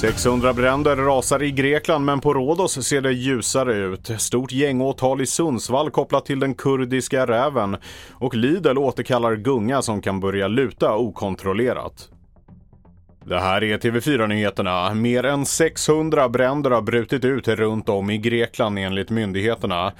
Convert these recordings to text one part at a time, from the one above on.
600 bränder rasar i Grekland men på Rhodos ser det ljusare ut. Stort gängåtal i Sundsvall kopplat till den kurdiska räven. Och Lidl återkallar gunga som kan börja luta okontrollerat. Det här är TV4-nyheterna. Mer än 600 bränder har brutit ut runt om i Grekland enligt myndigheterna.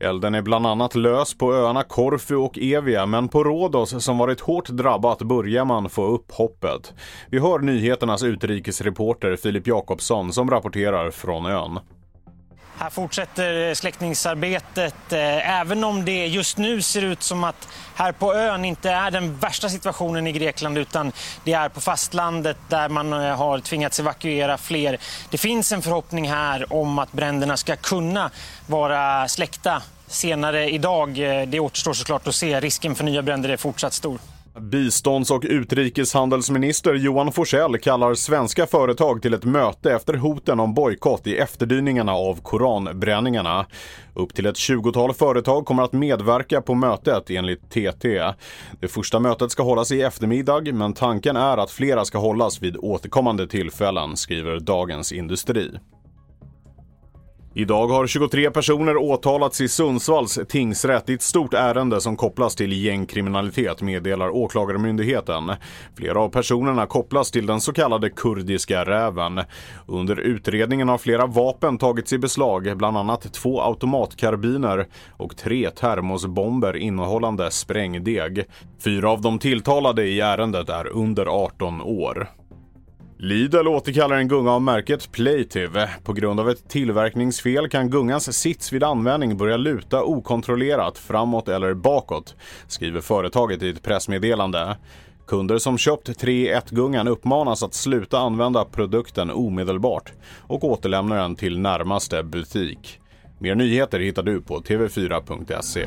Elden är bland annat lös på öarna Korfu och Evia, men på Rhodos som varit hårt drabbat börjar man få upp hoppet. Vi hör nyheternas utrikesreporter Filip Jakobsson som rapporterar från ön. Här fortsätter eh, släckningsarbetet, eh, även om det just nu ser ut som att här på ön inte är den värsta situationen i Grekland utan det är på fastlandet där man eh, har tvingats evakuera fler. Det finns en förhoppning här om att bränderna ska kunna vara släckta senare idag. Det återstår såklart att se. Risken för nya bränder är fortsatt stor. Bistånds och utrikeshandelsminister Johan Forsell kallar svenska företag till ett möte efter hoten om bojkott i efterdyningarna av koranbränningarna. Upp till ett 20-tal företag kommer att medverka på mötet enligt TT. Det första mötet ska hållas i eftermiddag men tanken är att flera ska hållas vid återkommande tillfällen, skriver Dagens Industri. Idag har 23 personer åtalats i Sundsvalls tingsrätt i ett stort ärende som kopplas till gängkriminalitet, meddelar Åklagarmyndigheten. Flera av personerna kopplas till den så kallade kurdiska räven. Under utredningen har flera vapen tagits i beslag, bland annat två automatkarbiner och tre termosbomber innehållande sprängdeg. Fyra av de tilltalade i ärendet är under 18 år. Lidl återkallar en gunga av märket Playtive. På grund av ett tillverkningsfel kan gungans sits vid användning börja luta okontrollerat framåt eller bakåt, skriver företaget i ett pressmeddelande. Kunder som köpt 3-1-gungan uppmanas att sluta använda produkten omedelbart och återlämna den till närmaste butik. Mer nyheter hittar du på tv4.se.